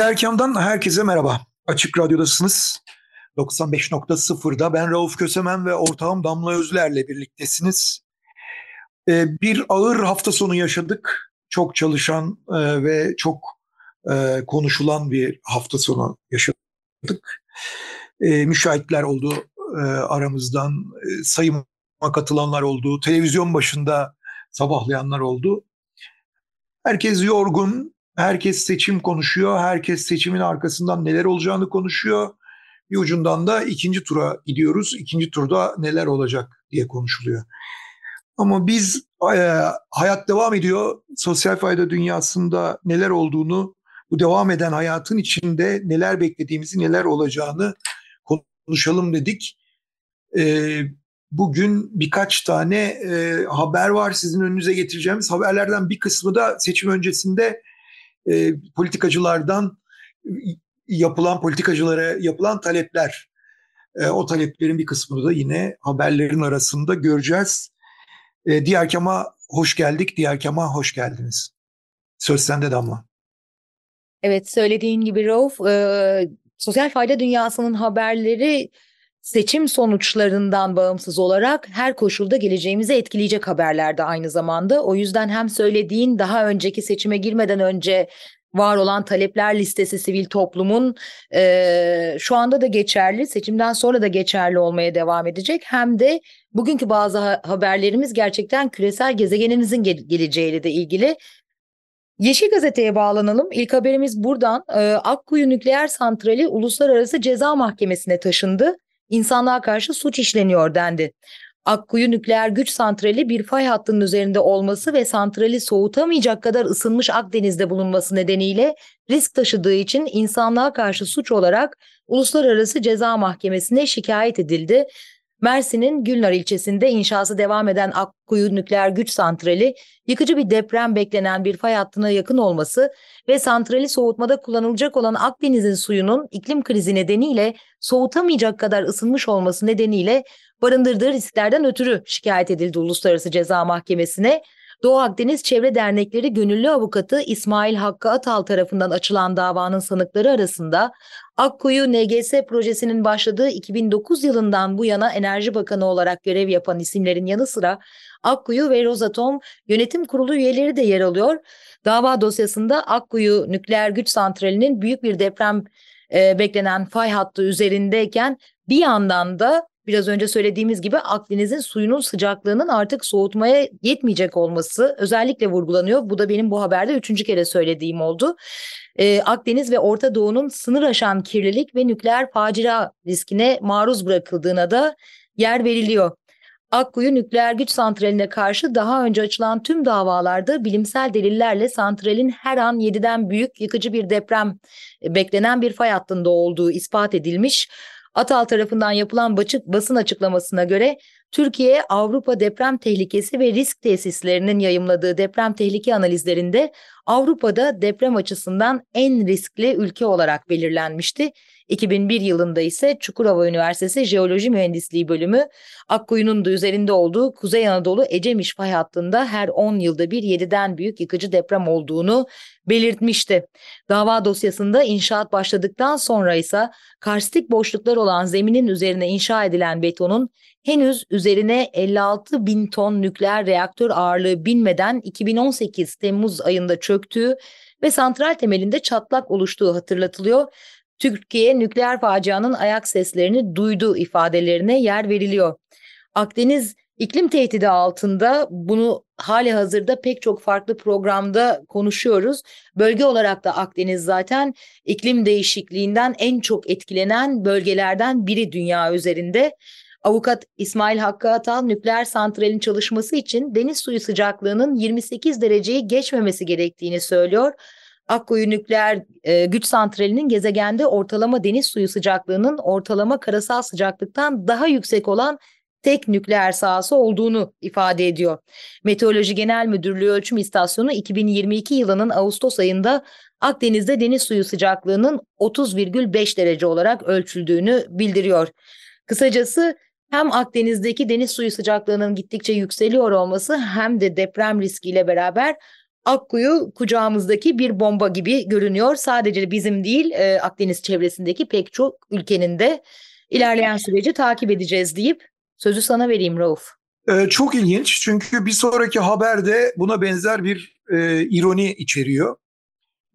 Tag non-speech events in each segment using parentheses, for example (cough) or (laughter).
Erkam'dan herkese merhaba. Açık Radyo'dasınız. 95.0'da ben Rauf Kösemen ve ortağım Damla Özler'le birliktesiniz. Ee, bir ağır hafta sonu yaşadık. Çok çalışan e, ve çok e, konuşulan bir hafta sonu yaşadık. E, müşahitler oldu e, aramızdan, e, sayıma katılanlar oldu, televizyon başında sabahlayanlar oldu. Herkes yorgun, Herkes seçim konuşuyor. Herkes seçimin arkasından neler olacağını konuşuyor. Bir ucundan da ikinci tura gidiyoruz. İkinci turda neler olacak diye konuşuluyor. Ama biz e, hayat devam ediyor. Sosyal fayda dünyasında neler olduğunu, bu devam eden hayatın içinde neler beklediğimizi, neler olacağını konuşalım dedik. E, bugün birkaç tane e, haber var sizin önünüze getireceğimiz. Haberlerden bir kısmı da seçim öncesinde e, politikacılardan yapılan politikacılara yapılan talepler. E, o taleplerin bir kısmını da yine haberlerin arasında göreceğiz. E, Diğer Kama hoş geldik. Diğer Kama hoş geldiniz. Söz sende Damla. Evet söylediğin gibi Rauf, e, sosyal fayda dünyasının haberleri seçim sonuçlarından bağımsız olarak her koşulda geleceğimizi etkileyecek haberlerde aynı zamanda. O yüzden hem söylediğin daha önceki seçime girmeden önce var olan talepler listesi sivil toplumun e, şu anda da geçerli, seçimden sonra da geçerli olmaya devam edecek. Hem de bugünkü bazı haberlerimiz gerçekten küresel gezegenimizin gel- geleceğiyle de ilgili. Yeşil Gazete'ye bağlanalım. İlk haberimiz buradan. E, Akkuyu Nükleer Santrali Uluslararası Ceza Mahkemesi'ne taşındı insanlığa karşı suç işleniyor dendi. Akkuyu nükleer güç santrali bir fay hattının üzerinde olması ve santrali soğutamayacak kadar ısınmış Akdeniz'de bulunması nedeniyle risk taşıdığı için insanlığa karşı suç olarak Uluslararası Ceza Mahkemesi'ne şikayet edildi. Mersin'in Gülnar ilçesinde inşası devam eden Akkuyu Nükleer Güç Santrali, yıkıcı bir deprem beklenen bir fay hattına yakın olması ve santrali soğutmada kullanılacak olan Akdeniz'in suyunun iklim krizi nedeniyle soğutamayacak kadar ısınmış olması nedeniyle barındırdığı risklerden ötürü şikayet edildi Uluslararası Ceza Mahkemesi'ne. Doğu Akdeniz Çevre Dernekleri Gönüllü Avukatı İsmail Hakkı Atal tarafından açılan davanın sanıkları arasında Akkuyu NGS projesinin başladığı 2009 yılından bu yana Enerji Bakanı olarak görev yapan isimlerin yanı sıra Akkuyu ve Rosatom Yönetim Kurulu üyeleri de yer alıyor. Dava dosyasında Akkuyu Nükleer Güç Santrali'nin büyük bir deprem e, beklenen fay hattı üzerindeyken bir yandan da biraz önce söylediğimiz gibi Akdeniz'in suyunun sıcaklığının artık soğutmaya yetmeyecek olması özellikle vurgulanıyor. Bu da benim bu haberde üçüncü kere söylediğim oldu. Ee, Akdeniz ve Orta Doğu'nun sınır aşan kirlilik ve nükleer facia riskine maruz bırakıldığına da yer veriliyor. Akkuyu nükleer güç santraline karşı daha önce açılan tüm davalarda bilimsel delillerle santralin her an 7'den büyük yıkıcı bir deprem e, beklenen bir fay hattında olduğu ispat edilmiş. Atal tarafından yapılan basın açıklamasına göre Türkiye Avrupa Deprem Tehlikesi ve Risk Tesislerinin yayımladığı deprem tehlike analizlerinde Avrupa'da deprem açısından en riskli ülke olarak belirlenmişti. 2001 yılında ise Çukurova Üniversitesi Jeoloji Mühendisliği bölümü Akkuyu'nun da üzerinde olduğu Kuzey Anadolu Ecemiş fay hattında her 10 yılda bir 7'den büyük yıkıcı deprem olduğunu belirtmişti. Dava dosyasında inşaat başladıktan sonra ise karstik boşluklar olan zeminin üzerine inşa edilen betonun henüz üzerine 56 bin ton nükleer reaktör ağırlığı binmeden 2018 Temmuz ayında çöktüğü ve santral temelinde çatlak oluştuğu hatırlatılıyor. Türkiye nükleer facianın ayak seslerini duydu ifadelerine yer veriliyor. Akdeniz iklim tehdidi altında bunu hali hazırda pek çok farklı programda konuşuyoruz. Bölge olarak da Akdeniz zaten iklim değişikliğinden en çok etkilenen bölgelerden biri dünya üzerinde. Avukat İsmail Hakkı Atal nükleer santralin çalışması için deniz suyu sıcaklığının 28 dereceyi geçmemesi gerektiğini söylüyor. Akkuyu nükleer e, güç santralinin gezegende ortalama deniz suyu sıcaklığının ortalama karasal sıcaklıktan daha yüksek olan tek nükleer sahası olduğunu ifade ediyor. Meteoroloji Genel Müdürlüğü Ölçüm İstasyonu 2022 yılının Ağustos ayında Akdeniz'de deniz suyu sıcaklığının 30,5 derece olarak ölçüldüğünü bildiriyor. Kısacası hem Akdeniz'deki deniz suyu sıcaklığının gittikçe yükseliyor olması hem de deprem riskiyle beraber Akkuyu kucağımızdaki bir bomba gibi görünüyor. Sadece bizim değil e, Akdeniz çevresindeki pek çok ülkenin de ilerleyen süreci takip edeceğiz deyip sözü sana vereyim Rauf. Ee, çok ilginç çünkü bir sonraki haberde buna benzer bir e, ironi içeriyor.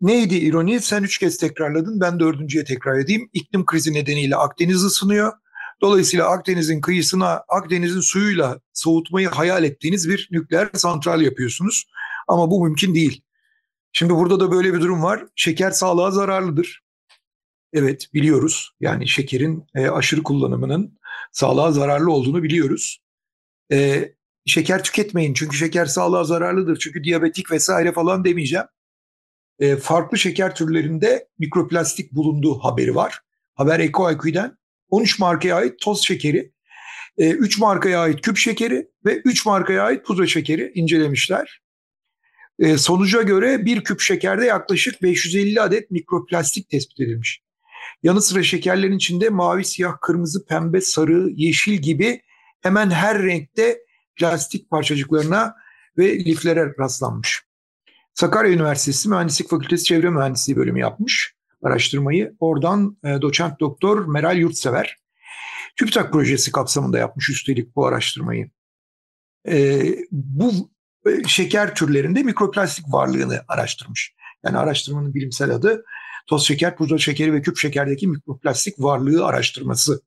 Neydi ironi? Sen üç kez tekrarladın, ben dördüncüye tekrar edeyim. İklim krizi nedeniyle Akdeniz ısınıyor. Dolayısıyla Akdeniz'in kıyısına Akdeniz'in suyuyla soğutmayı hayal ettiğiniz bir nükleer santral yapıyorsunuz. Ama bu mümkün değil. Şimdi burada da böyle bir durum var. Şeker sağlığa zararlıdır. Evet biliyoruz. Yani şekerin e, aşırı kullanımının sağlığa zararlı olduğunu biliyoruz. E, şeker tüketmeyin çünkü şeker sağlığa zararlıdır. Çünkü diyabetik vesaire falan demeyeceğim. E, farklı şeker türlerinde mikroplastik bulunduğu haberi var. Haber EcoIQ'den 13 markaya ait toz şekeri, 3 markaya ait küp şekeri ve 3 markaya ait pudra şekeri incelemişler. E, sonuca göre bir küp şekerde yaklaşık 550 adet mikroplastik tespit edilmiş. Yanı sıra şekerlerin içinde mavi, siyah, kırmızı, pembe, sarı, yeşil gibi hemen her renkte plastik parçacıklarına ve liflere rastlanmış. Sakarya Üniversitesi Mühendislik Fakültesi Çevre Mühendisliği bölümü yapmış araştırmayı. Oradan e, doçent doktor Meral Yurtsever TÜBİTAK projesi kapsamında yapmış üstelik bu araştırmayı. E, bu şeker türlerinde mikroplastik varlığını araştırmış. Yani araştırmanın bilimsel adı toz şeker, pudra şekeri ve küp şekerdeki mikroplastik varlığı araştırması.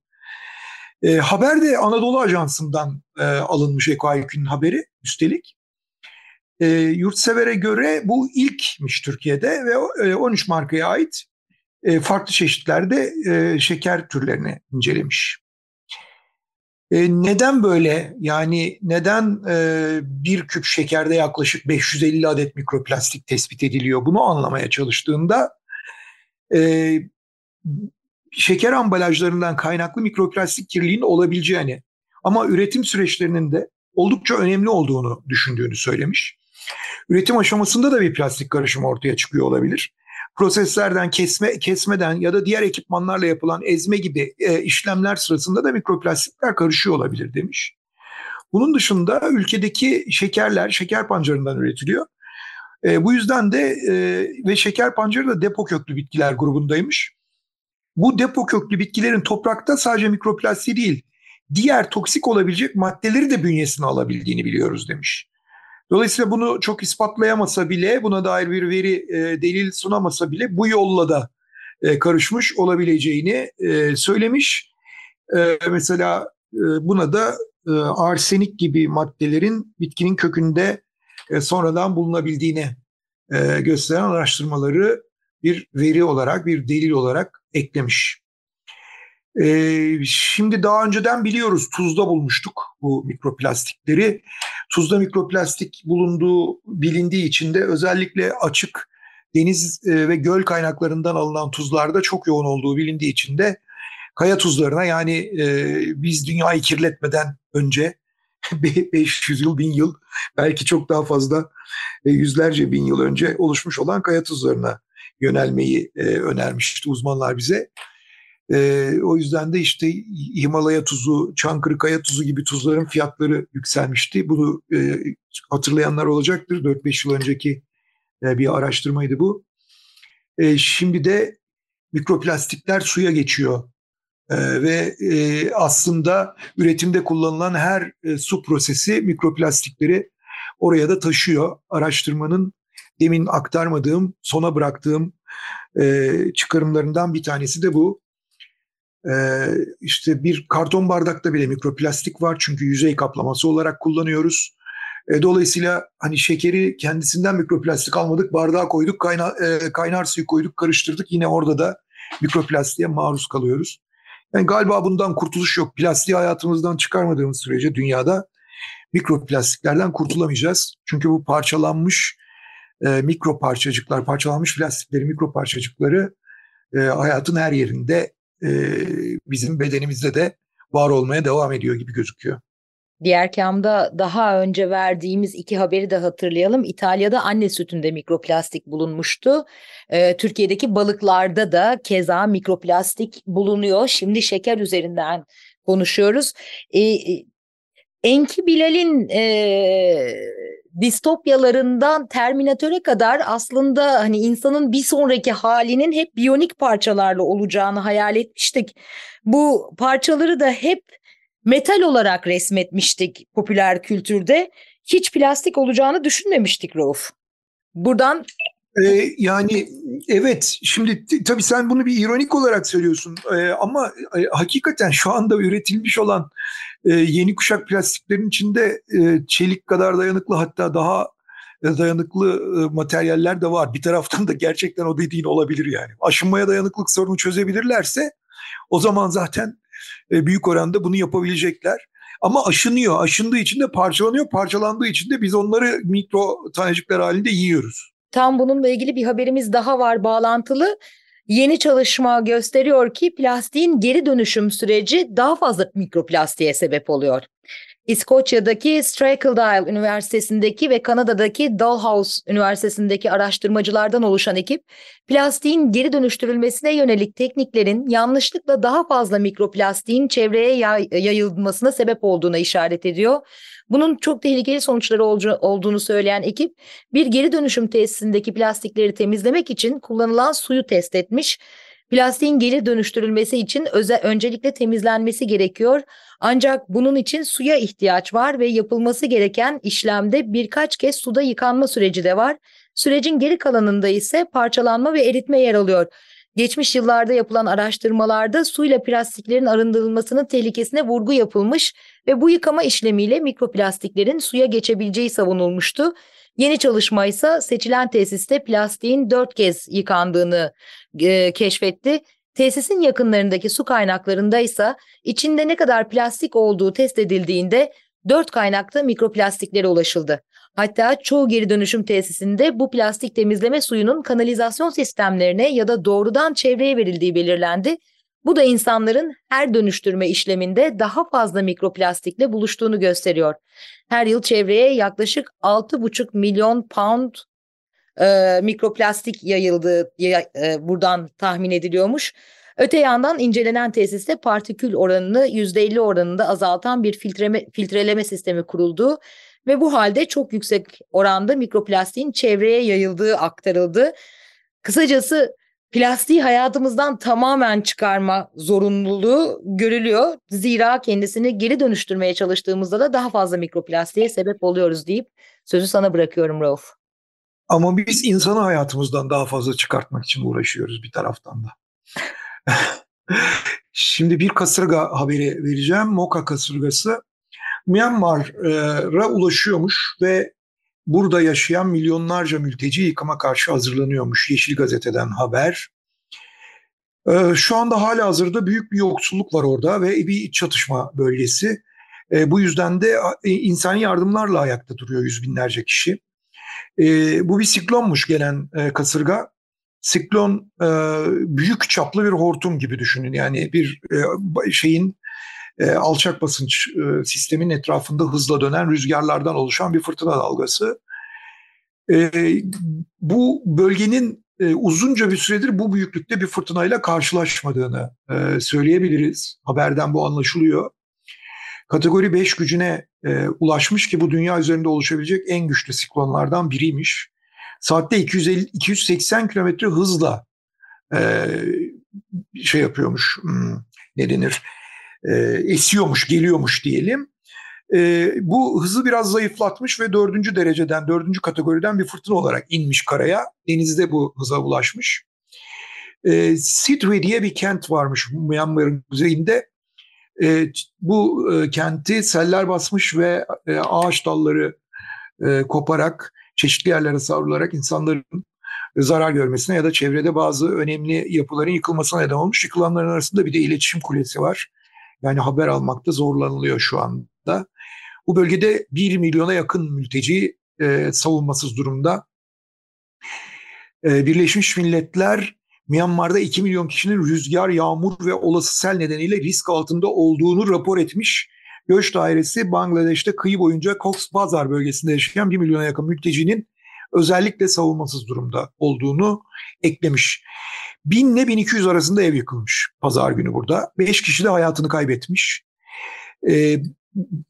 E, haber de Anadolu Ajansı'ndan e, alınmış EkoIQ'nun haberi üstelik. E, yurtsever'e göre bu ilkmiş Türkiye'de ve e, 13 markaya ait e, farklı çeşitlerde e, şeker türlerini incelemiş. E, neden böyle? Yani neden e, bir küp şekerde yaklaşık 550 adet mikroplastik tespit ediliyor? Bunu anlamaya çalıştığında e, şeker ambalajlarından kaynaklı mikroplastik kirliliğin olabileceğini ama üretim süreçlerinin de oldukça önemli olduğunu düşündüğünü söylemiş. Üretim aşamasında da bir plastik karışım ortaya çıkıyor olabilir proseslerden kesme kesmeden ya da diğer ekipmanlarla yapılan ezme gibi e, işlemler sırasında da mikroplastikler karışıyor olabilir demiş. Bunun dışında ülkedeki şekerler şeker pancarından üretiliyor. E, bu yüzden de e, ve şeker pancarı da depo köklü bitkiler grubundaymış. Bu depo köklü bitkilerin toprakta sadece mikroplastiği değil, diğer toksik olabilecek maddeleri de bünyesine alabildiğini biliyoruz demiş. Dolayısıyla bunu çok ispatlayamasa bile, buna dair bir veri e, delil sunamasa bile bu yolla da e, karışmış olabileceğini e, söylemiş. E, mesela e, buna da e, arsenik gibi maddelerin bitkinin kökünde e, sonradan bulunabildiğini e, gösteren araştırmaları bir veri olarak, bir delil olarak eklemiş. Ee, şimdi daha önceden biliyoruz tuzda bulmuştuk bu mikroplastikleri. Tuzda mikroplastik bulunduğu bilindiği için de özellikle açık deniz e, ve göl kaynaklarından alınan tuzlarda çok yoğun olduğu bilindiği için de kaya tuzlarına yani e, biz dünyayı kirletmeden önce (laughs) 500 yıl, 1000 yıl belki çok daha fazla e, yüzlerce bin yıl önce oluşmuş olan kaya tuzlarına yönelmeyi e, önermişti uzmanlar bize. E, o yüzden de işte Himalaya tuzu, Çankırı kaya tuzu gibi tuzların fiyatları yükselmişti. Bunu e, hatırlayanlar olacaktır. 4-5 yıl önceki e, bir araştırmaydı bu. E, şimdi de mikroplastikler suya geçiyor. E, ve e, aslında üretimde kullanılan her e, su prosesi mikroplastikleri oraya da taşıyor. Araştırmanın demin aktarmadığım, sona bıraktığım e, çıkarımlarından bir tanesi de bu. Ee, işte bir karton bardakta bile mikroplastik var çünkü yüzey kaplaması olarak kullanıyoruz. E, dolayısıyla hani şekeri kendisinden mikroplastik almadık, bardağa koyduk, kayna, e, kaynar suyu koyduk, karıştırdık. Yine orada da mikroplastiğe maruz kalıyoruz. Yani galiba bundan kurtuluş yok. Plastiği hayatımızdan çıkarmadığımız sürece dünyada mikroplastiklerden kurtulamayacağız. Çünkü bu parçalanmış e, mikro parçacıklar, parçalanmış plastikleri, mikro parçacıkları e, hayatın her yerinde e, bizim bedenimizde de var olmaya devam ediyor gibi gözüküyor. Diğer kamda daha önce verdiğimiz iki haberi de hatırlayalım. İtalya'da anne sütünde mikroplastik bulunmuştu. Ee, Türkiye'deki balıklarda da keza mikroplastik bulunuyor. Şimdi şeker üzerinden konuşuyoruz. Ee, Enki Bilal'in e, distopyalarından Terminatöre kadar aslında hani insanın bir sonraki halinin hep biyonik parçalarla olacağını hayal etmiştik. Bu parçaları da hep metal olarak resmetmiştik popüler kültürde. Hiç plastik olacağını düşünmemiştik Rauf. Buradan ee, yani evet şimdi tabii sen bunu bir ironik olarak söylüyorsun ee, ama e, hakikaten şu anda üretilmiş olan e, yeni kuşak plastiklerin içinde e, çelik kadar dayanıklı hatta daha e, dayanıklı e, materyaller de var. Bir taraftan da gerçekten o dediğin olabilir yani. Aşınmaya dayanıklılık sorunu çözebilirlerse o zaman zaten büyük oranda bunu yapabilecekler. Ama aşınıyor. Aşındığı için de parçalanıyor. Parçalandığı için de biz onları mikro tanecikler halinde yiyoruz. Tam bununla ilgili bir haberimiz daha var bağlantılı. Yeni çalışma gösteriyor ki plastiğin geri dönüşüm süreci daha fazla mikroplastiğe sebep oluyor. İskoçya'daki Strathclyde Üniversitesi'ndeki ve Kanada'daki Dalhousie Üniversitesi'ndeki araştırmacılardan oluşan ekip, plastiğin geri dönüştürülmesine yönelik tekniklerin yanlışlıkla daha fazla mikroplastiğin çevreye yayılmasına sebep olduğuna işaret ediyor. Bunun çok tehlikeli sonuçları olduğunu söyleyen ekip, bir geri dönüşüm tesisindeki plastikleri temizlemek için kullanılan suyu test etmiş Plastiğin geri dönüştürülmesi için özel öncelikle temizlenmesi gerekiyor. Ancak bunun için suya ihtiyaç var ve yapılması gereken işlemde birkaç kez suda yıkanma süreci de var. Sürecin geri kalanında ise parçalanma ve eritme yer alıyor. Geçmiş yıllarda yapılan araştırmalarda suyla plastiklerin arındırılmasının tehlikesine vurgu yapılmış ve bu yıkama işlemiyle mikroplastiklerin suya geçebileceği savunulmuştu. Yeni çalışma ise seçilen tesiste plastiğin dört kez yıkandığını e, keşfetti. Tesisin yakınlarındaki su kaynaklarında ise içinde ne kadar plastik olduğu test edildiğinde dört kaynakta mikroplastiklere ulaşıldı. Hatta çoğu geri dönüşüm tesisinde bu plastik temizleme suyunun kanalizasyon sistemlerine ya da doğrudan çevreye verildiği belirlendi. Bu da insanların her dönüştürme işleminde daha fazla mikroplastikle buluştuğunu gösteriyor. Her yıl çevreye yaklaşık 6,5 milyon pound e, mikroplastik yayıldığı e, buradan tahmin ediliyormuş. Öte yandan incelenen tesiste partikül oranını %50 oranında azaltan bir filtreme, filtreleme sistemi kurulduğu ve bu halde çok yüksek oranda mikroplastiğin çevreye yayıldığı aktarıldı. Kısacası plastiği hayatımızdan tamamen çıkarma zorunluluğu görülüyor. Zira kendisini geri dönüştürmeye çalıştığımızda da daha fazla mikroplastiğe sebep oluyoruz deyip sözü sana bırakıyorum Rauf. Ama biz insanı hayatımızdan daha fazla çıkartmak için uğraşıyoruz bir taraftan da. (laughs) Şimdi bir kasırga haberi vereceğim. Moka kasırgası Myanmar'a ulaşıyormuş ve burada yaşayan milyonlarca mülteci yıkıma karşı hazırlanıyormuş. Yeşil Gazete'den haber. Ee, şu anda hala hazırda büyük bir yoksulluk var orada ve bir çatışma bölgesi. Ee, bu yüzden de e, insani yardımlarla ayakta duruyor yüz binlerce kişi. Ee, bu bir siklonmuş gelen e, kasırga. Siklon e, büyük çaplı bir hortum gibi düşünün. Yani bir şeyin e, alçak basınç e, sistemin etrafında hızla dönen rüzgarlardan oluşan bir fırtına dalgası. E, bu bölgenin e, uzunca bir süredir bu büyüklükte bir fırtınayla karşılaşmadığını e, söyleyebiliriz. Haberden bu anlaşılıyor. Kategori 5 gücüne e, ulaşmış ki bu dünya üzerinde oluşabilecek en güçlü siklonlardan biriymiş. Saatte 250, 280 kilometre hızla e, şey yapıyormuş, hmm, ne denir, e, esiyormuş, geliyormuş diyelim. E, bu hızı biraz zayıflatmış ve dördüncü dereceden, dördüncü kategoriden bir fırtına olarak inmiş karaya. Denizde bu hıza ulaşmış. E, Sidri diye bir kent varmış Myanmar'ın kuzeyinde. E, bu e, kenti seller basmış ve e, ağaç dalları e, koparak, çeşitli yerlere savrularak insanların zarar görmesine ya da çevrede bazı önemli yapıların yıkılmasına neden olmuş. Yıkılanların arasında bir de iletişim kulesi var. Yani haber almakta zorlanılıyor şu anda. Bu bölgede 1 milyona yakın mülteci e, savunmasız durumda. E, Birleşmiş Milletler Myanmar'da 2 milyon kişinin rüzgar, yağmur ve olası sel nedeniyle risk altında olduğunu rapor etmiş. Göç Dairesi Bangladeş'te kıyı boyunca Cox's Bazar bölgesinde yaşayan 1 milyona yakın mültecinin özellikle savunmasız durumda olduğunu eklemiş. 1000 ile 1200 arasında ev yıkılmış pazar günü burada. 5 kişi de hayatını kaybetmiş. Ee,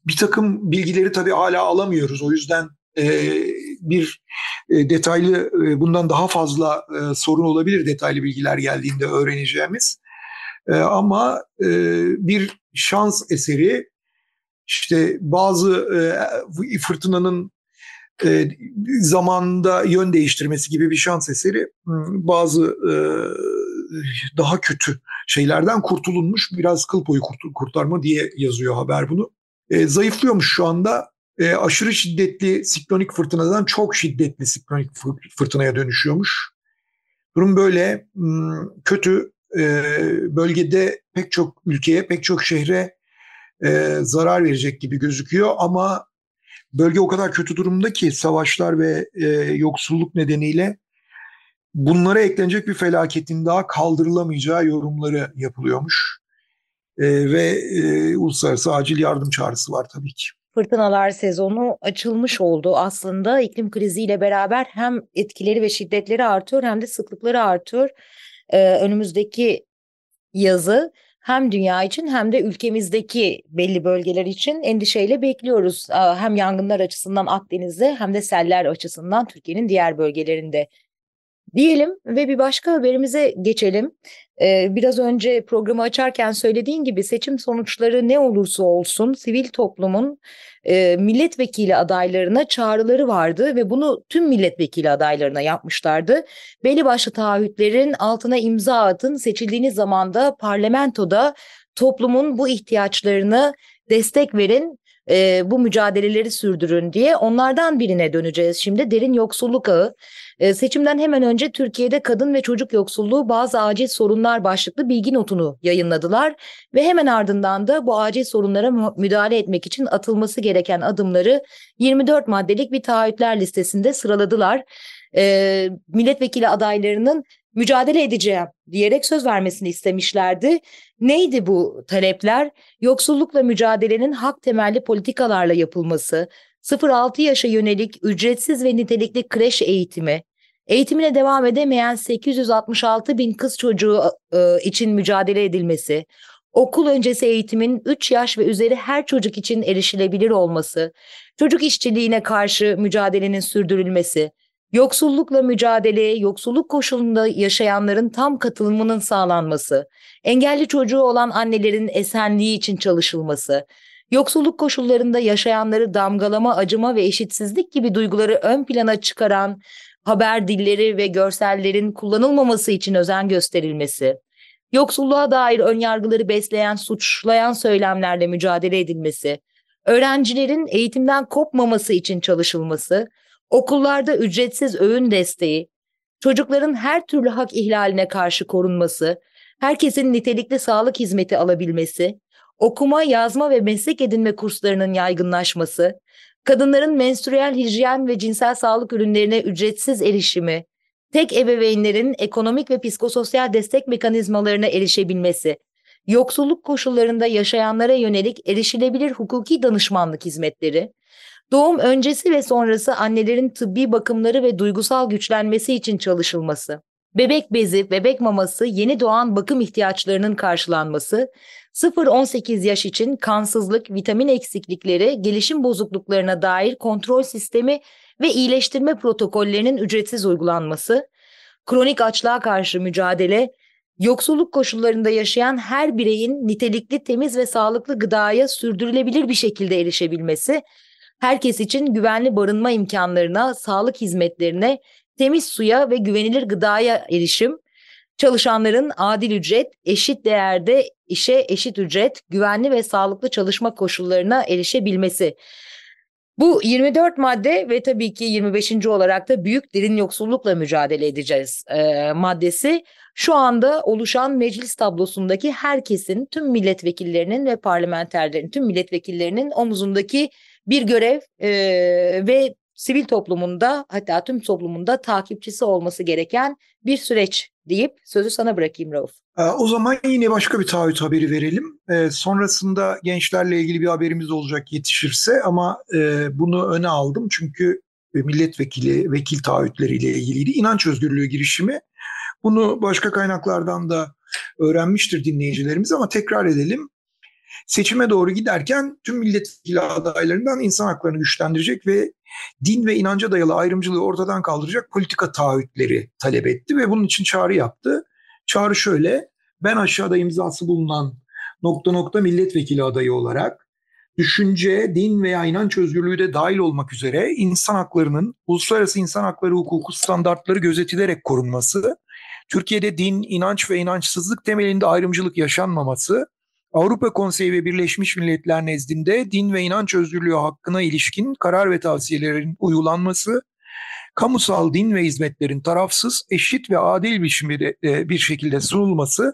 bir takım bilgileri tabii hala alamıyoruz. O yüzden e, bir e, detaylı e, bundan daha fazla e, sorun olabilir detaylı bilgiler geldiğinde öğreneceğimiz. E, ama e, bir şans eseri işte bazı e, fırtınanın e, zamanda yön değiştirmesi gibi bir şans eseri hmm, bazı e, daha kötü şeylerden kurtulunmuş biraz kıl boyu kurtarma diye yazıyor haber bunu. E, zayıflıyormuş şu anda e, aşırı şiddetli siklonik fırtınadan çok şiddetli siklonik fırtınaya dönüşüyormuş. Durum böyle hmm, kötü e, bölgede pek çok ülkeye pek çok şehre e, zarar verecek gibi gözüküyor ama bölge o kadar kötü durumda ki savaşlar ve e, yoksulluk nedeniyle bunlara eklenecek bir felaketin daha kaldırılamayacağı yorumları yapılıyormuş. E, ve e, uluslararası acil yardım çağrısı var tabii ki. Fırtınalar sezonu açılmış oldu aslında iklim kriziyle beraber hem etkileri ve şiddetleri artıyor hem de sıklıkları artıyor. Ee, önümüzdeki yazı hem dünya için hem de ülkemizdeki belli bölgeler için endişeyle bekliyoruz. Hem yangınlar açısından Akdeniz'de hem de seller açısından Türkiye'nin diğer bölgelerinde. Diyelim ve bir başka haberimize geçelim. Ee, biraz önce programı açarken söylediğin gibi seçim sonuçları ne olursa olsun sivil toplumun e, milletvekili adaylarına çağrıları vardı ve bunu tüm milletvekili adaylarına yapmışlardı. Belli başlı taahhütlerin altına imza atın seçildiğiniz zamanda parlamentoda toplumun bu ihtiyaçlarını destek verin e, bu mücadeleleri sürdürün diye onlardan birine döneceğiz şimdi derin yoksulluk ağı. E, seçimden hemen önce Türkiye'de kadın ve çocuk yoksulluğu bazı acil sorunlar başlıklı bilgi notunu yayınladılar ve hemen ardından da bu acil sorunlara müdahale etmek için atılması gereken adımları 24 maddelik bir taahhütler listesinde sıraladılar. E, milletvekili adaylarının mücadele edeceğim diyerek söz vermesini istemişlerdi. Neydi bu talepler? Yoksullukla mücadelenin hak temelli politikalarla yapılması, 0-6 yaşa yönelik ücretsiz ve nitelikli kreş eğitimi, eğitimine devam edemeyen 866 bin kız çocuğu e, için mücadele edilmesi, okul öncesi eğitimin 3 yaş ve üzeri her çocuk için erişilebilir olması, çocuk işçiliğine karşı mücadelenin sürdürülmesi, Yoksullukla mücadele, yoksulluk koşulunda yaşayanların tam katılımının sağlanması, engelli çocuğu olan annelerin esenliği için çalışılması, yoksulluk koşullarında yaşayanları damgalama, acıma ve eşitsizlik gibi duyguları ön plana çıkaran haber dilleri ve görsellerin kullanılmaması için özen gösterilmesi, yoksulluğa dair önyargıları besleyen, suçlayan söylemlerle mücadele edilmesi, öğrencilerin eğitimden kopmaması için çalışılması, okullarda ücretsiz öğün desteği, çocukların her türlü hak ihlaline karşı korunması, herkesin nitelikli sağlık hizmeti alabilmesi, okuma, yazma ve meslek edinme kurslarının yaygınlaşması, kadınların menstrüel hijyen ve cinsel sağlık ürünlerine ücretsiz erişimi, tek ebeveynlerin ekonomik ve psikososyal destek mekanizmalarına erişebilmesi, yoksulluk koşullarında yaşayanlara yönelik erişilebilir hukuki danışmanlık hizmetleri, Doğum öncesi ve sonrası annelerin tıbbi bakımları ve duygusal güçlenmesi için çalışılması, bebek bezi, bebek maması, yeni doğan bakım ihtiyaçlarının karşılanması, 0-18 yaş için kansızlık, vitamin eksiklikleri, gelişim bozukluklarına dair kontrol sistemi ve iyileştirme protokollerinin ücretsiz uygulanması, kronik açlığa karşı mücadele, yoksulluk koşullarında yaşayan her bireyin nitelikli, temiz ve sağlıklı gıdaya sürdürülebilir bir şekilde erişebilmesi herkes için güvenli barınma imkanlarına, sağlık hizmetlerine, temiz suya ve güvenilir gıdaya erişim, çalışanların adil ücret, eşit değerde işe eşit ücret, güvenli ve sağlıklı çalışma koşullarına erişebilmesi. Bu 24 madde ve tabii ki 25. olarak da büyük derin yoksullukla mücadele edeceğiz e, maddesi şu anda oluşan meclis tablosundaki herkesin, tüm milletvekillerinin ve parlamenterlerin, tüm milletvekillerinin omuzundaki bir görev e, ve sivil toplumunda hatta tüm toplumunda takipçisi olması gereken bir süreç deyip sözü sana bırakayım Rauf. O zaman yine başka bir taahhüt haberi verelim. Ee, sonrasında gençlerle ilgili bir haberimiz olacak yetişirse ama e, bunu öne aldım çünkü milletvekili, vekil taahhütleriyle ilgiliydi. İnanç özgürlüğü girişimi. Bunu başka kaynaklardan da öğrenmiştir dinleyicilerimiz ama tekrar edelim. Seçime doğru giderken tüm milletvekili adaylarından insan haklarını güçlendirecek ve din ve inanca dayalı ayrımcılığı ortadan kaldıracak politika taahhütleri talep etti ve bunun için çağrı yaptı. Çağrı şöyle, ben aşağıda imzası bulunan nokta nokta milletvekili adayı olarak düşünce, din veya inanç özgürlüğü de dahil olmak üzere insan haklarının uluslararası insan hakları hukuku standartları gözetilerek korunması, Türkiye'de din, inanç ve inançsızlık temelinde ayrımcılık yaşanmaması, Avrupa Konseyi ve Birleşmiş Milletler nezdinde din ve inanç özgürlüğü hakkına ilişkin karar ve tavsiyelerin uygulanması, kamusal din ve hizmetlerin tarafsız, eşit ve adil biçimde e, bir şekilde sunulması,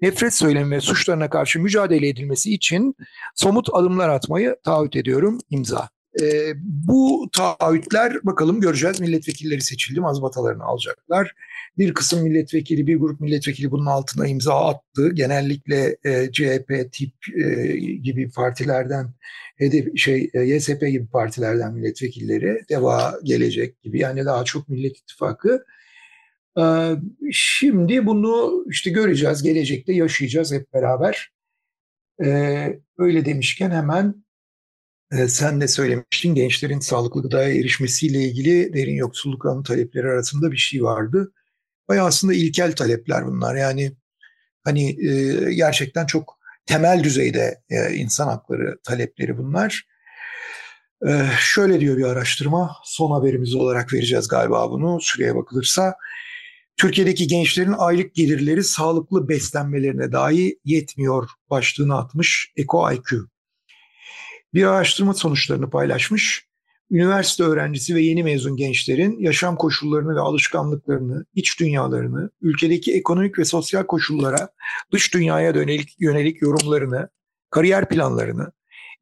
nefret söylemi ve suçlarına karşı mücadele edilmesi için somut adımlar atmayı taahhüt ediyorum imza. E, bu taahhütler bakalım göreceğiz. Milletvekilleri seçildi, mazbatalarını alacaklar. Bir kısım milletvekili, bir grup milletvekili bunun altına imza attı. Genellikle e, CHP tip e, gibi partilerden, hedef, şey e, YSP gibi partilerden milletvekilleri, DEVA gelecek gibi yani daha çok Millet İttifakı. E, şimdi bunu işte göreceğiz, gelecekte yaşayacağız hep beraber. E, öyle demişken hemen sen de söylemiştin gençlerin sağlıklı gıdaya erişmesiyle ilgili derin yoksulluk alanı talepleri arasında bir şey vardı. Bayağı aslında ilkel talepler bunlar. Yani hani e, gerçekten çok temel düzeyde e, insan hakları talepleri bunlar. E, şöyle diyor bir araştırma, son haberimiz olarak vereceğiz galiba bunu süreye bakılırsa. Türkiye'deki gençlerin aylık gelirleri sağlıklı beslenmelerine dahi yetmiyor başlığını atmış Eko IQ. Bir araştırma sonuçlarını paylaşmış üniversite öğrencisi ve yeni mezun gençlerin yaşam koşullarını ve alışkanlıklarını, iç dünyalarını, ülkedeki ekonomik ve sosyal koşullara, dış dünyaya yönelik, yönelik yorumlarını, kariyer planlarını,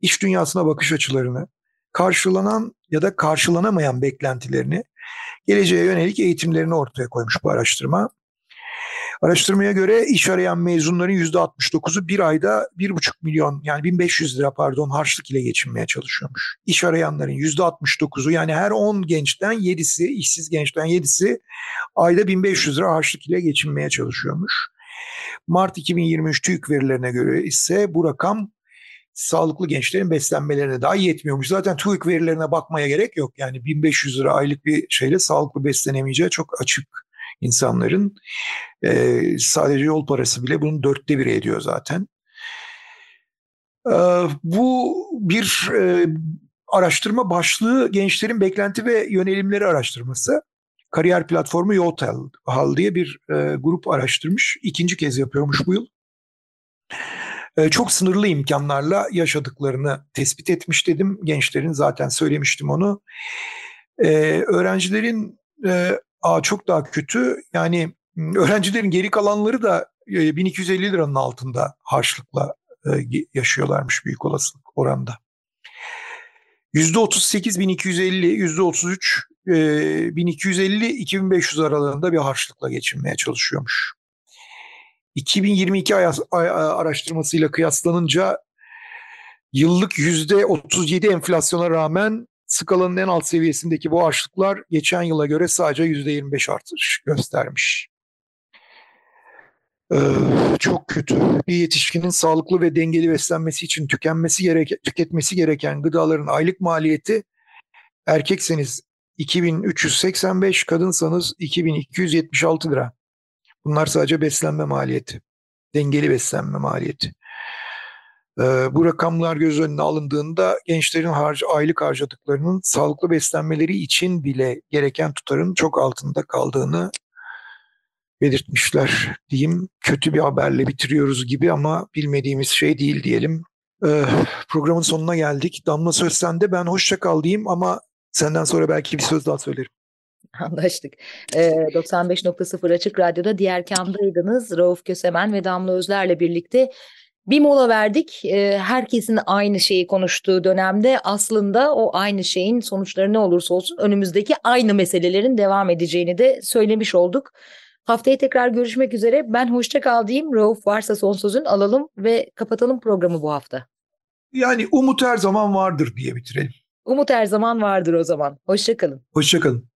iç dünyasına bakış açılarını, karşılanan ya da karşılanamayan beklentilerini, geleceğe yönelik eğitimlerini ortaya koymuş bu araştırma. Araştırmaya göre iş arayan mezunların %69'u bir ayda 1,5 milyon yani 1500 lira pardon harçlık ile geçinmeye çalışıyormuş. İş arayanların %69'u yani her 10 gençten 7'si işsiz gençten 7'si ayda 1500 lira harçlık ile geçinmeye çalışıyormuş. Mart 2023 TÜİK verilerine göre ise bu rakam sağlıklı gençlerin beslenmelerine daha yetmiyormuş. Zaten TÜİK verilerine bakmaya gerek yok. Yani 1500 lira aylık bir şeyle sağlıklı beslenemeyeceği çok açık insanların. E, sadece yol parası bile bunun dörtte biri ediyor zaten. E, bu bir e, araştırma başlığı gençlerin beklenti ve yönelimleri araştırması. Kariyer platformu Yotel Hal diye bir e, grup araştırmış. İkinci kez yapıyormuş bu yıl. Çok sınırlı imkanlarla yaşadıklarını tespit etmiş dedim. Gençlerin zaten söylemiştim onu. E, öğrencilerin e, Aa, çok daha kötü. Yani öğrencilerin geri kalanları da 1250 liranın altında harçlıkla yaşıyorlarmış büyük olasılık oranda. %38 1250, %33 1250 2500 aralığında bir harçlıkla geçinmeye çalışıyormuş. 2022 araştırmasıyla kıyaslanınca yıllık %37 enflasyona rağmen skalanın en alt seviyesindeki bu açlıklar geçen yıla göre sadece %25 artış göstermiş. Ee, çok kötü. Bir yetişkinin sağlıklı ve dengeli beslenmesi için tükenmesi gereken, tüketmesi gereken gıdaların aylık maliyeti erkekseniz 2385, kadınsanız 2276 lira. Bunlar sadece beslenme maliyeti. Dengeli beslenme maliyeti. Ee, bu rakamlar göz önüne alındığında gençlerin harc aylık harcadıklarının sağlıklı beslenmeleri için bile gereken tutarın çok altında kaldığını belirtmişler diyeyim. Kötü bir haberle bitiriyoruz gibi ama bilmediğimiz şey değil diyelim. Ee, programın sonuna geldik. Damla söz sende. Ben hoşça kal diyeyim ama senden sonra belki bir söz daha söylerim. Anlaştık. Ee, 95.0 Açık Radyo'da diğer kamdaydınız. Rauf Kösemen ve Damla Özler'le birlikte bir mola verdik. Ee, herkesin aynı şeyi konuştuğu dönemde aslında o aynı şeyin sonuçları ne olursa olsun önümüzdeki aynı meselelerin devam edeceğini de söylemiş olduk. Haftaya tekrar görüşmek üzere. Ben hoşça kal diyeyim. Rauf varsa son sözün alalım ve kapatalım programı bu hafta. Yani umut her zaman vardır diye bitirelim. Umut her zaman vardır o zaman. Hoşça kalın. Hoşça kalın.